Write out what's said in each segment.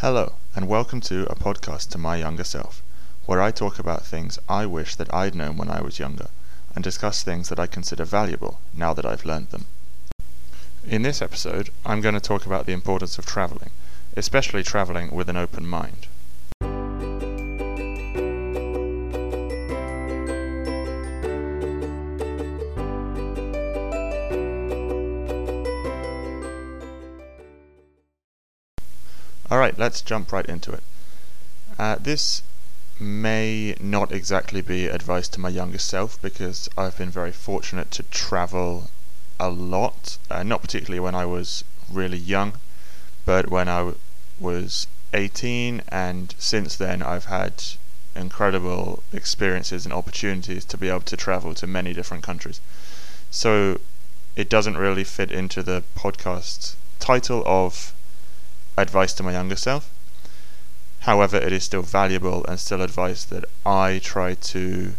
Hello, and welcome to a podcast to my younger self, where I talk about things I wish that I'd known when I was younger, and discuss things that I consider valuable now that I've learned them. In this episode, I'm going to talk about the importance of travelling, especially travelling with an open mind. Alright, let's jump right into it. Uh, this may not exactly be advice to my younger self because I've been very fortunate to travel a lot, uh, not particularly when I was really young, but when I was 18, and since then I've had incredible experiences and opportunities to be able to travel to many different countries. So it doesn't really fit into the podcast title of advice to my younger self. However, it is still valuable and still advice that I try to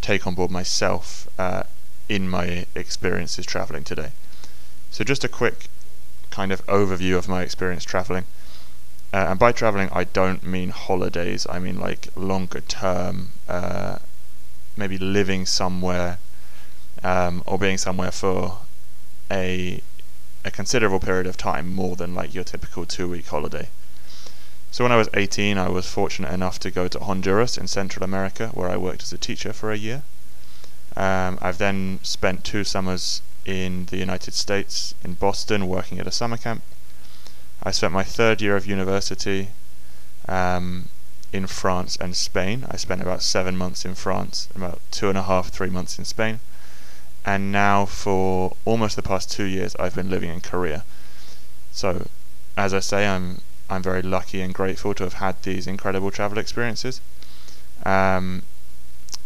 take on board myself uh, in my experiences traveling today. So, just a quick kind of overview of my experience traveling. Uh, and by traveling, I don't mean holidays, I mean like longer term, uh, maybe living somewhere um, or being somewhere for a a considerable period of time, more than like your typical two week holiday. So when I was 18, I was fortunate enough to go to Honduras in Central America, where I worked as a teacher for a year. Um, I've then spent two summers in the United States, in Boston, working at a summer camp. I spent my third year of university um, in France and Spain. I spent about seven months in France, about two and a half, three months in Spain and now for almost the past two years I've been living in Korea. So, as I say, I'm I'm very lucky and grateful to have had these incredible travel experiences. Um,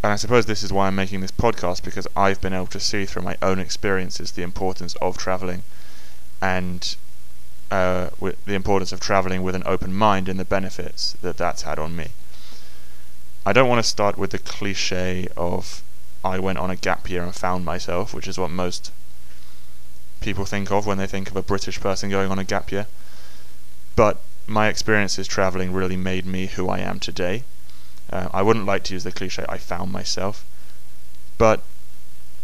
and I suppose this is why I'm making this podcast because I've been able to see through my own experiences the importance of traveling and uh, the importance of traveling with an open mind and the benefits that that's had on me. I don't want to start with the cliche of I went on a gap year and found myself, which is what most people think of when they think of a British person going on a gap year. But my experiences traveling really made me who I am today. Uh, I wouldn't like to use the cliche, I found myself, but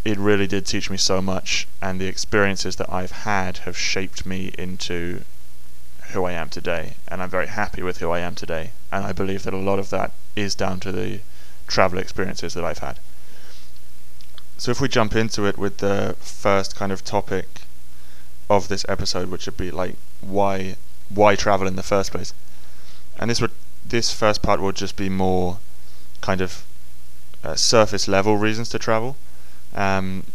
it really did teach me so much, and the experiences that I've had have shaped me into who I am today, and I'm very happy with who I am today, and I believe that a lot of that is down to the travel experiences that I've had. So if we jump into it with the first kind of topic of this episode, which would be like why why travel in the first place, and this would this first part would just be more kind of uh, surface level reasons to travel. Um,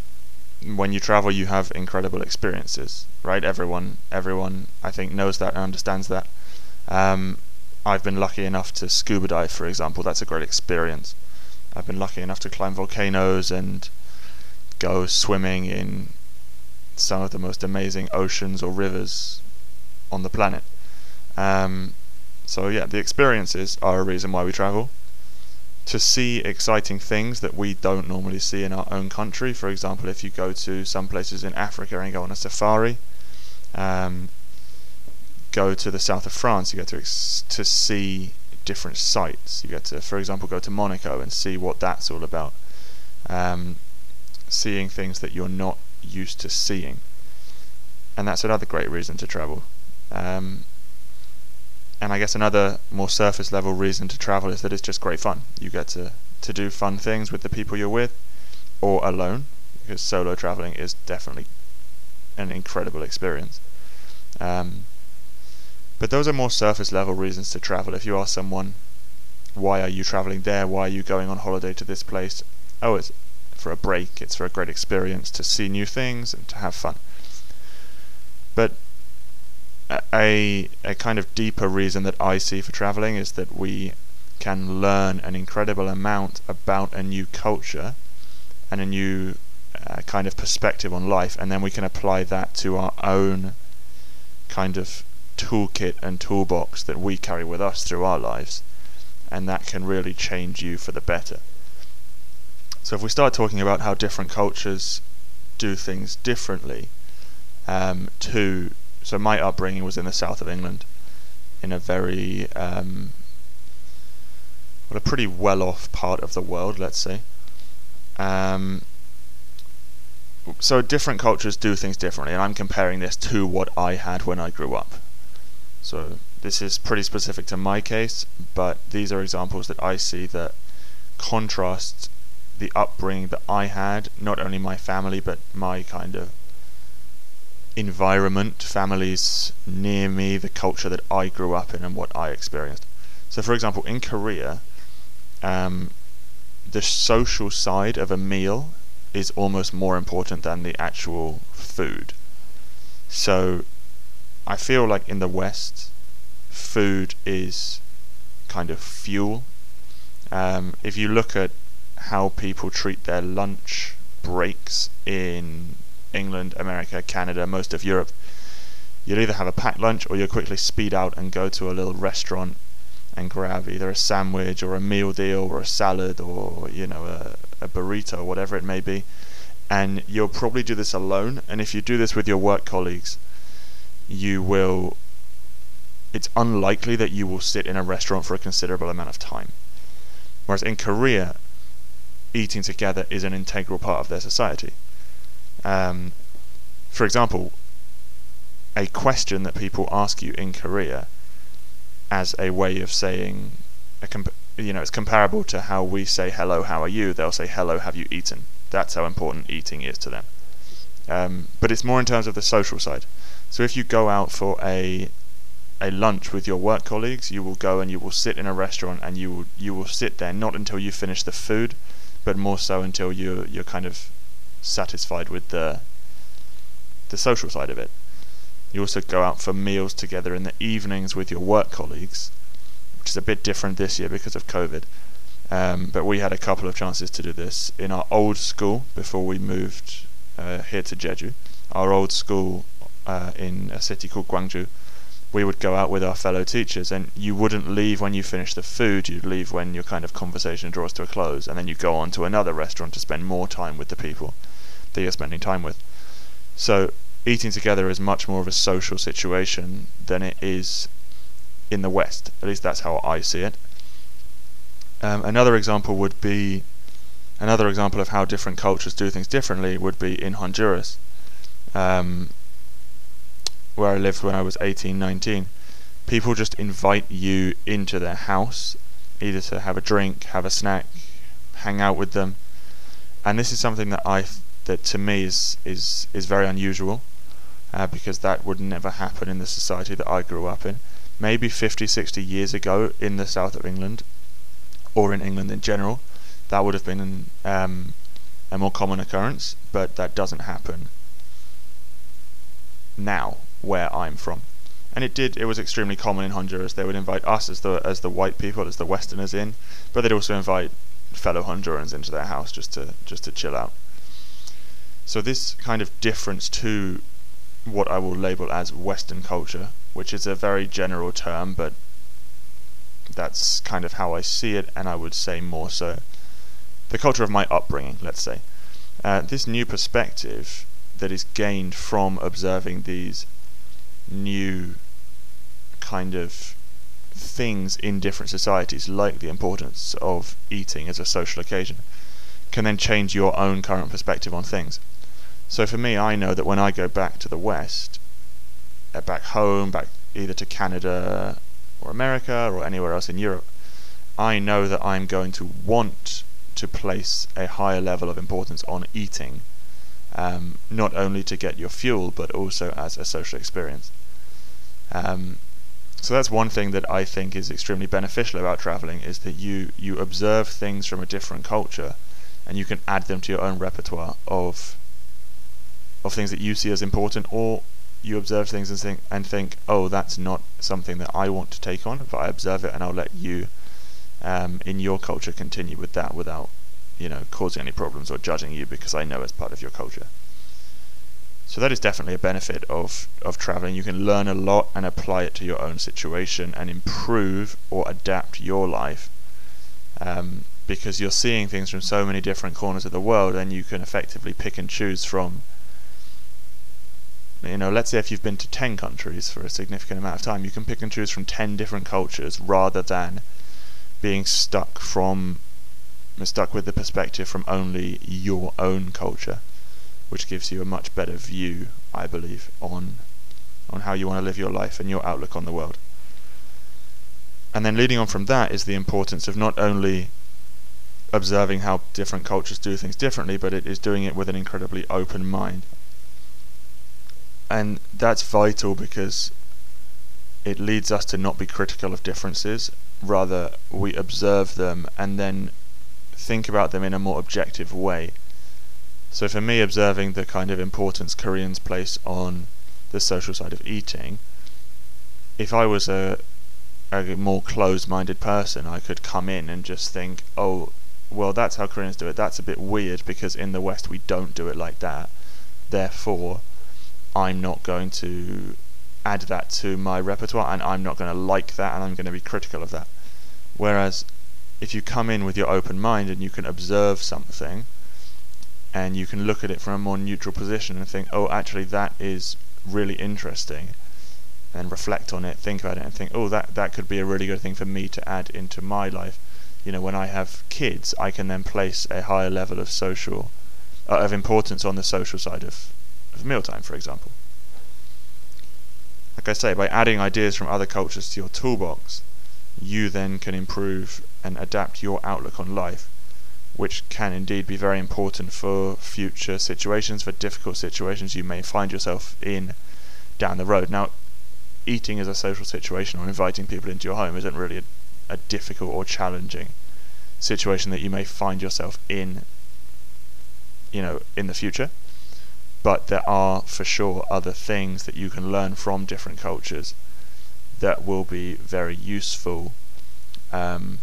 when you travel, you have incredible experiences, right? Everyone everyone I think knows that and understands that. Um, I've been lucky enough to scuba dive, for example. That's a great experience. I've been lucky enough to climb volcanoes and go swimming in some of the most amazing oceans or rivers on the planet. Um, so yeah, the experiences are a reason why we travel. To see exciting things that we don't normally see in our own country. For example, if you go to some places in Africa and go on a safari, um, go to the south of France, you get to ex- to see different sites. You get to, for example, go to Monaco and see what that's all about. Um, seeing things that you're not used to seeing. And that's another great reason to travel. Um, and I guess another more surface level reason to travel is that it's just great fun. You get to, to do fun things with the people you're with or alone, because solo traveling is definitely an incredible experience. Um, but those are more surface level reasons to travel. If you ask someone, why are you traveling there? Why are you going on holiday to this place? Oh, it's for a break, it's for a great experience to see new things and to have fun. But a, a kind of deeper reason that I see for traveling is that we can learn an incredible amount about a new culture and a new uh, kind of perspective on life, and then we can apply that to our own kind of toolkit and toolbox that we carry with us through our lives, and that can really change you for the better. So if we start talking about how different cultures do things differently, um, to so my upbringing was in the south of England, in a very um, well, a pretty well-off part of the world, let's say. Um, so different cultures do things differently, and I'm comparing this to what I had when I grew up. So this is pretty specific to my case, but these are examples that I see that contrast the upbringing that I had, not only my family, but my kind of environment, families near me, the culture that I grew up in, and what I experienced. So, for example, in Korea, um, the social side of a meal is almost more important than the actual food. So, I feel like in the West, food is kind of fuel. Um, if you look at how people treat their lunch breaks in England, America, Canada, most of Europe, you'll either have a packed lunch or you'll quickly speed out and go to a little restaurant and grab either a sandwich or a meal deal or a salad or you know a, a burrito or whatever it may be. And you'll probably do this alone. And if you do this with your work colleagues you will it's unlikely that you will sit in a restaurant for a considerable amount of time. Whereas in Korea eating together is an integral part of their society um, for example a question that people ask you in Korea as a way of saying, comp- you know, it's comparable to how we say hello, how are you? They'll say hello, have you eaten? That's how important eating is to them. Um, but it's more in terms of the social side. So if you go out for a a lunch with your work colleagues, you will go and you will sit in a restaurant and you will you will sit there not until you finish the food, but more so until you you're kind of satisfied with the the social side of it. You also go out for meals together in the evenings with your work colleagues, which is a bit different this year because of COVID. Um, but we had a couple of chances to do this in our old school before we moved uh, here to Jeju. Our old school uh, in a city called Gwangju. We would go out with our fellow teachers, and you wouldn't leave when you finish the food. You'd leave when your kind of conversation draws to a close, and then you go on to another restaurant to spend more time with the people that you're spending time with. So eating together is much more of a social situation than it is in the West. At least that's how I see it. Um, another example would be another example of how different cultures do things differently would be in Honduras, um, where I lived when I was 18, 19. People just invite you into their house, either to have a drink, have a snack, hang out with them, and this is something that I that to me is is is very unusual uh, because that would never happen in the society that I grew up in. Maybe 50, 60 years ago in the south of England, or in England in general, that would have been um, a more common occurrence, but that doesn't happen now where I'm from. And it did. It was extremely common in Honduras. They would invite us as the as the white people, as the Westerners in, but they'd also invite fellow Hondurans into their house just to just to chill out. So this kind of difference to what I will label as Western culture, which is a very general term, but that's kind of how I see it, and I would say more so the culture of my upbringing, let's say. Uh, this new perspective that is gained from observing these new kind of things in different societies, like the importance of eating as a social occasion, can then change your own current perspective on things. So for me, I know that when I go back to the West, uh, back home, back either to Canada or America or anywhere else in Europe, I know that I'm going to want to place a higher level of importance on eating, um, not only to get your fuel, but also as a social experience. Um, so that's one thing that I think is extremely beneficial about traveling is that you you observe things from a different culture, and you can add them to your own repertoire of of things that you see as important, or you observe things and think and think, oh, that's not something that I want to take on, but I observe it and I'll let you, um, in your culture, continue with that without, you know, causing any problems or judging you because I know it's part of your culture. So that is definitely a benefit of of traveling. You can learn a lot and apply it to your own situation and improve or adapt your life. Um, because you're seeing things from so many different corners of the world, and you can effectively pick and choose from you know, let's say if you've been to 10 countries for a significant amount of time, you can pick and choose from 10 different cultures rather than being stuck from stuck with the perspective from only your own culture, which gives you a much better view, I believe, on on how you want to live your life and your outlook on the world. And then leading on from that is the importance of not only observing how different cultures do things differently, but it is doing it with an incredibly open mind. And that's vital because it leads us to not be critical of differences. Rather we observe them and then think about them in a more objective way so for me observing the kind of importance koreans place on the social side of eating if i was a a more closed-minded person i could come in and just think oh well that's how koreans do it that's a bit weird because in the west we don't do it like that therefore I'm not going to add that to my repertoire and I'm not going to like that and I'm going to be critical of that. Whereas if you come in with your open mind and you can observe something and you can look at it from a more neutral position and think, oh, actually, that is really interesting, and reflect on it, think about it, and think, oh, that, that could be a really good thing for me to add into my life. You know, when I have kids, I can then place a higher level of social, uh, of importance on the social side of of mealtime, for example. Like I say, by adding ideas from other cultures to your toolbox, you then can improve and adapt your outlook on life, which can indeed be very important for future situations, for difficult situations you may find yourself in down the road. Now, eating as a social situation or inviting people into your home isn't really a, a difficult or challenging situation that you may find yourself in, you know, in the future but there are for sure other things that you can learn from different cultures that will be very useful um,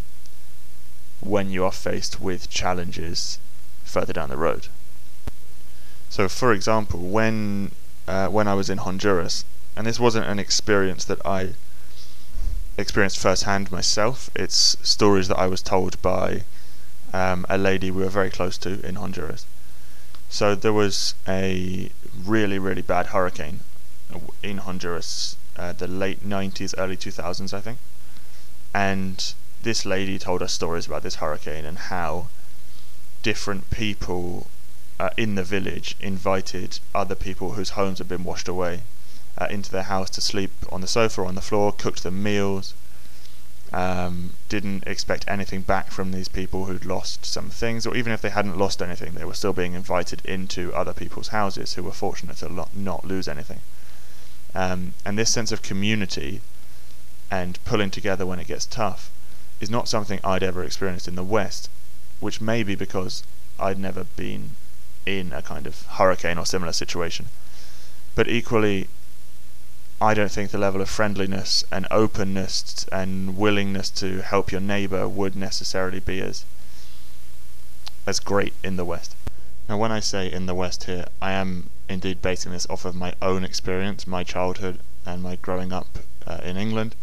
when you are faced with challenges further down the road. So, for example, when uh, when I was in Honduras, and this wasn't an experience that I experienced firsthand myself. It's stories that I was told by um, a lady we were very close to in Honduras. So there was a really, really bad hurricane in Honduras, uh, the late 90s, early 2000s, I think. And this lady told us stories about this hurricane and how different people uh, in the village invited other people whose homes had been washed away uh, into their house to sleep on the sofa or on the floor, cooked them meals, um, didn't expect anything back from these people who'd lost some things, or even if they hadn't lost anything, they were still being invited into other people's houses who were fortunate to not lose anything. Um, and this sense of community and pulling together when it gets tough is not something I'd ever experienced in the West, which may be because I'd never been in a kind of hurricane or similar situation. But equally, I don't think the level of friendliness and openness and willingness to help your neighbor would necessarily be as as great in the West. Now, when I say in the West here, I am indeed basing this off of my own experience, my childhood, and my growing up uh, in England.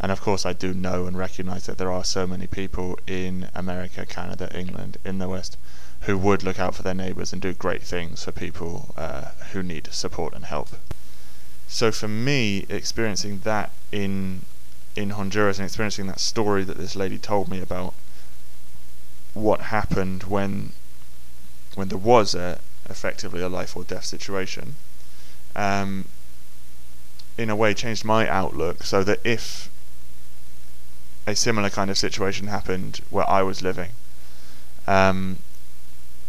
And of course, I do know and recognize that there are so many people in America, Canada, England, in the West who would look out for their neighbors and do great things for people uh, who need support and help. So for me, experiencing that in in Honduras and experiencing that story that this lady told me about what happened when when there was a effectively a life or death situation, um, in a way changed my outlook so that if a similar kind of situation happened where I was living, um,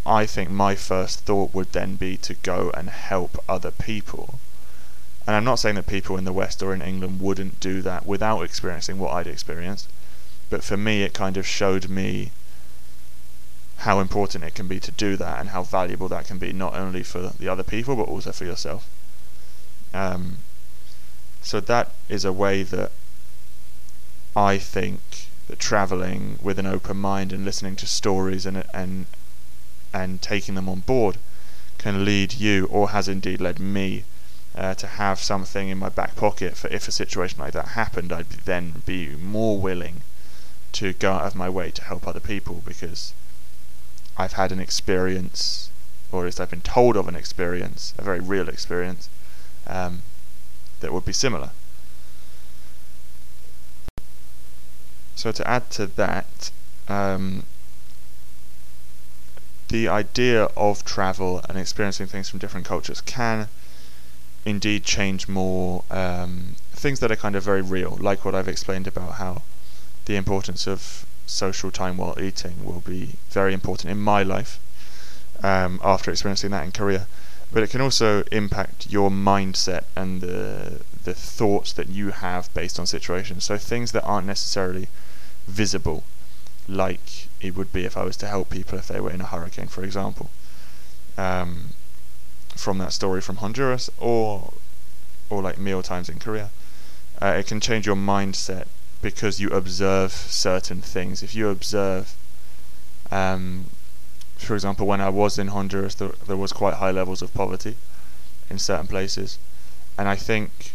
I think my first thought would then be to go and help other people and I'm not saying that people in the West or in England wouldn't do that without experiencing what I'd experienced, but for me, it kind of showed me how important it can be to do that and how valuable that can be, not only for the other people, but also for yourself. Um, so that is a way that I think that traveling with an open mind and listening to stories and and and taking them on board can lead you, or has indeed led me, uh, to have something in my back pocket for if a situation like that happened, I'd then be more willing to go out of my way to help other people because I've had an experience, or at least I've been told of an experience, a very real experience, um, that would be similar. So to add to that, um, the idea of travel and experiencing things from different cultures can indeed change more um, things that are kind of very real, like what I've explained about how the importance of social time while eating will be very important in my life um, after experiencing that in Korea. But it can also impact your mindset and the the thoughts that you have based on situations. So things that aren't necessarily visible, like it would be if I was to help people if they were in a hurricane, for example. Um, from that story from Honduras, or or like meal times in Korea, uh, it can change your mindset because you observe certain things. If you observe, um, for example, when I was in Honduras, there, there was quite high levels of poverty in certain places, and I think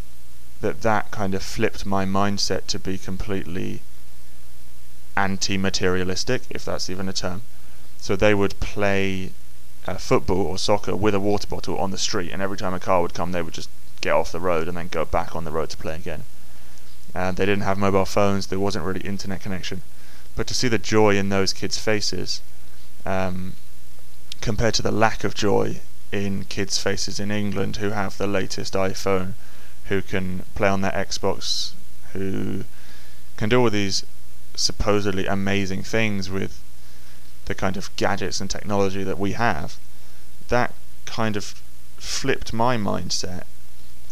that that kind of flipped my mindset to be completely anti-materialistic, if that's even a term. So they would play uh, football or soccer with a water bottle on the street, and every time a car would come, they would just get off the road and then go back on the road to play again and they didn't have mobile phones. There wasn't really internet connection, but to see the joy in those kids' faces, um, compared to the lack of joy in kids' faces in England who have the latest iPhone, who can play on their Xbox, who can do all these supposedly amazing things with the kind of gadgets and technology that we have, that kind of flipped my mindset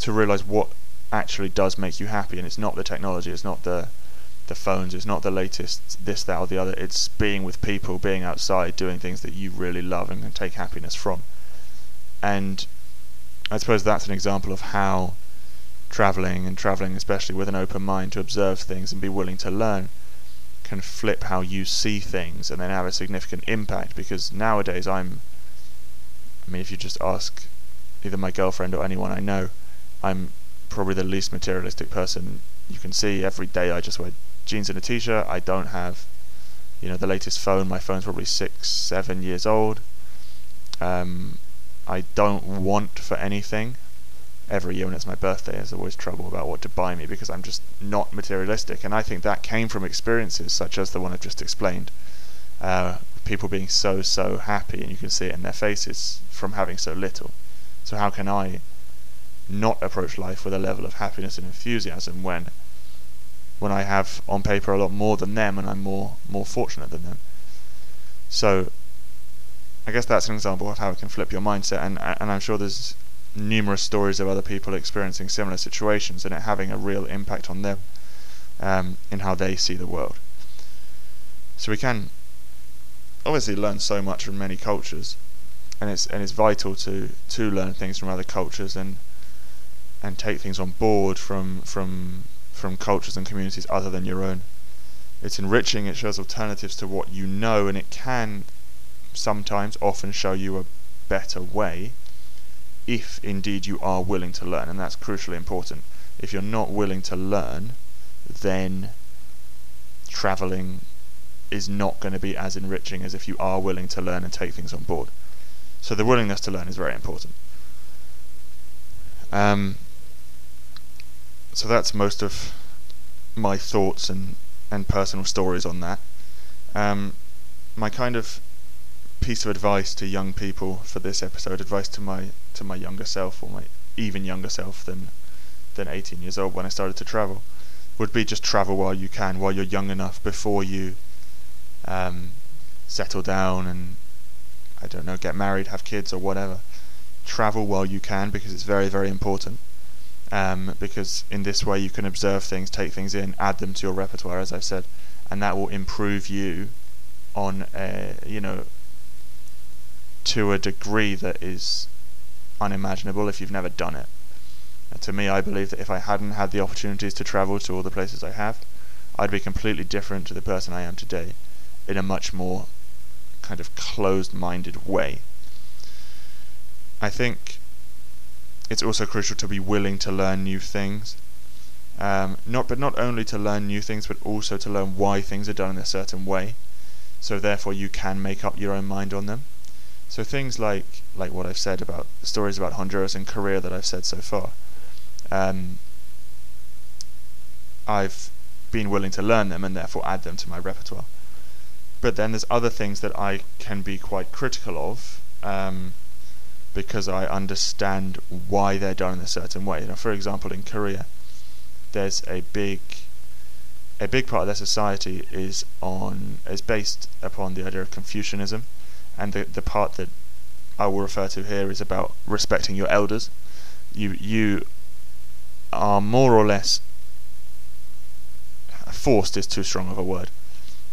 to realize what actually does make you happy, and it's not the technology, it's not the the phones, it's not the latest this, that, or the other. It's being with people, being outside, doing things that you really love and can take happiness from. And I suppose that's an example of how traveling and traveling, especially with an open mind to observe things and be willing to learn, can flip how you see things and then have a significant impact. Because nowadays, I'm, I mean, if you just ask either my girlfriend or anyone I know, I'm probably the least materialistic person you can see. Every day I just wear jeans and a t-shirt. I don't have, you know, the latest phone. My phone's probably six, seven years old. Um, I don't want for anything. Every year when it's my birthday, there's always trouble about what to buy me because I'm just not materialistic. And I think that came from experiences such as the one I've just explained. Uh, people being so, so happy, and you can see it in their faces from having so little. So, how can I not approach life with a level of happiness and enthusiasm when when I have on paper a lot more than them and I'm more more fortunate than them. So I guess that's an example of how it can flip your mindset and and I'm sure there's numerous stories of other people experiencing similar situations and it having a real impact on them um, in how they see the world. So we can obviously learn so much from many cultures and it's and it's vital to to learn things from other cultures and and take things on board from from from cultures and communities other than your own. It's enriching, it shows alternatives to what you know, and it can sometimes often show you a better way if indeed you are willing to learn, and that's crucially important. If you're not willing to learn, then traveling is not going to be as enriching as if you are willing to learn and take things on board. So the willingness to learn is very important. Um, so that's most of my thoughts and, and personal stories on that. Um, my kind of piece of advice to young people for this episode, advice to my to my younger self or my even younger self than than 18 years old when I started to travel, would be just travel while you can, while you're young enough before you um, settle down and I don't know, get married, have kids or whatever. Travel while you can because it's very very important um, because in this way you can observe things, take things in, add them to your repertoire, as I've said, and that will improve you on a, you know to a degree that is unimaginable if you've never done it. And to me, I believe that if I hadn't had the opportunities to travel to all the places I have, I'd be completely different to the person I am today, in a much more kind of closed-minded way. I think it's also crucial to be willing to learn new things. Um, not but not only to learn new things, but also to learn why things are done in a certain way. So therefore, you can make up your own mind on them. So things like like what I've said about stories about Honduras and Korea that I've said so far, um, I've been willing to learn them and therefore add them to my repertoire. But then there's other things that I can be quite critical of um, because I understand why they're done in a certain way. You know, for example, in Korea, there's a big a big part of their society is on is based upon the idea of Confucianism, and the the part that I will refer to here is about respecting your elders. You you are more or less forced is too strong of a word,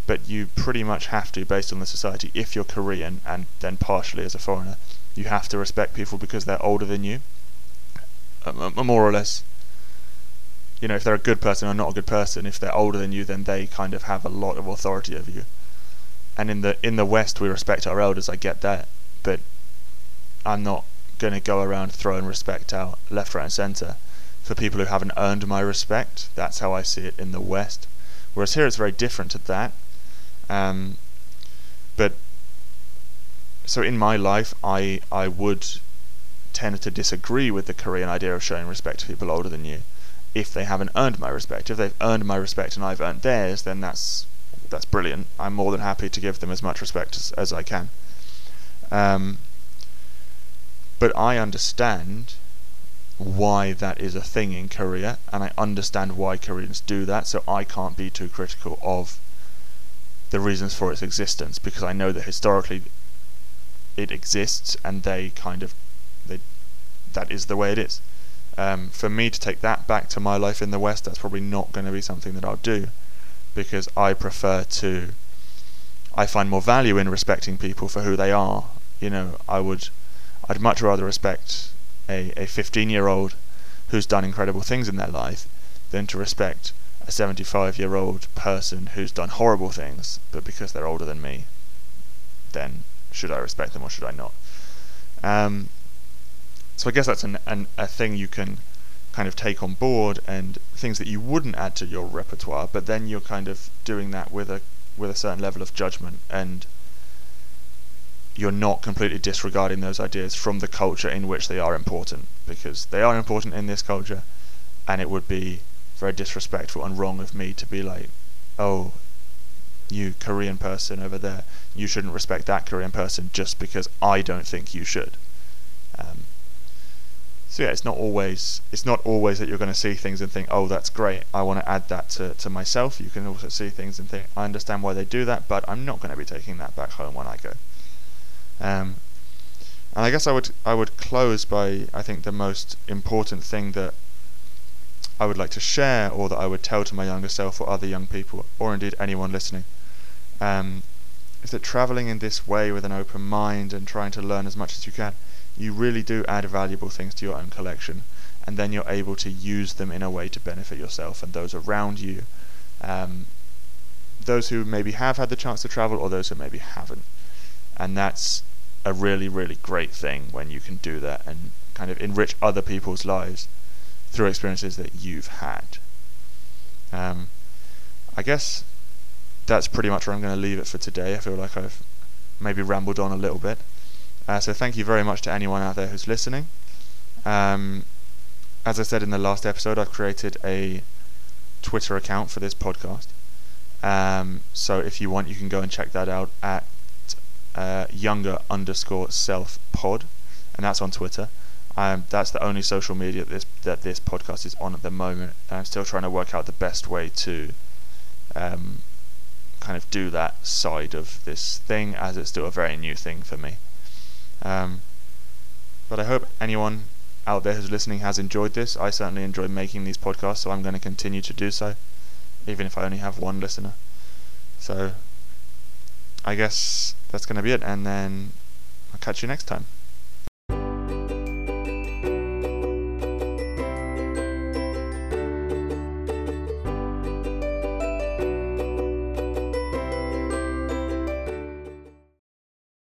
but you pretty much have to, based on the society, if you're Korean and then partially as a foreigner, you have to respect people because they're older than you. Uh, more or less, you know, if they're a good person or not a good person, if they're older than you, then they kind of have a lot of authority over you. And in the in the West, we respect our elders. I get that, but I'm not going to go around throwing respect out left, right, and centre for people who haven't earned my respect. That's how I see it in the West. Whereas here it's very different to that. Um, but so in my life, I I would tend to disagree with the Korean idea of showing respect to people older than you if they haven't earned my respect. If they've earned my respect and I've earned theirs, then that's that's brilliant. I'm more than happy to give them as much respect as, as I can. Um, but I understand why that is a thing in Korea, and I understand why Koreans do that, so I can't be too critical of the reasons for its existence because I know that historically it exists and they kind of they that is the way it is. Um, for me to take that back to my life in the West, that's probably not going to be something that I'll do because I prefer to. I find more value in respecting people for who they are. You know, I would, I'd much rather respect a, a 15 year old who's done incredible things in their life than to respect a 75 year old person who's done horrible things, but because they're older than me, then should I respect them or should I not? Um, so I guess that's an, an, a thing you can kind of take on board and things that you wouldn't add to your repertoire, but then you're kind of doing that with a with a certain level of judgment and you're not completely disregarding those ideas from the culture in which they are important because they are important in this culture and it would be very disrespectful and wrong of me to be like oh you Korean person over there you shouldn't respect that Korean person just because I don't think you should so yeah it's not always it's not always that you're going to see things and think oh that's great I want to add that to, to myself. You can also see things and think I understand why they do that but I'm not going to be taking that back home when I go. Um, and I guess I would I would close by I think the most important thing that I would like to share or that I would tell to my younger self or other young people or indeed anyone listening um, is that traveling in this way with an open mind and trying to learn as much as you can you really do add valuable things to your own collection and then you're able to use them in a way to benefit yourself and those around you um, those who maybe have had the chance to travel or those who maybe haven't and that's a really, really great thing when you can do that and kind of enrich other people's lives through experiences that you've had. Um, I guess that's pretty much where I'm going to leave it for today. I feel like I've maybe rambled on a little bit. Uh, so thank you very much to anyone out there who's listening. Um, as I said in the last episode, I've created a Twitter account for this podcast. Um, so if you want, you can go and check that out at uh, younger underscore self pod, and that's on Twitter. Um, that's the only social media that this that this podcast is on at the moment. And I'm still trying to work out the best way to um, kind of do that side of this thing, as it's still a very new thing for me. Um, but I hope anyone out there who's listening has enjoyed this. I certainly enjoy making these podcasts, so I'm going to continue to do so, even if I only have one listener. So I guess that's going to be it, and then I'll catch you next time.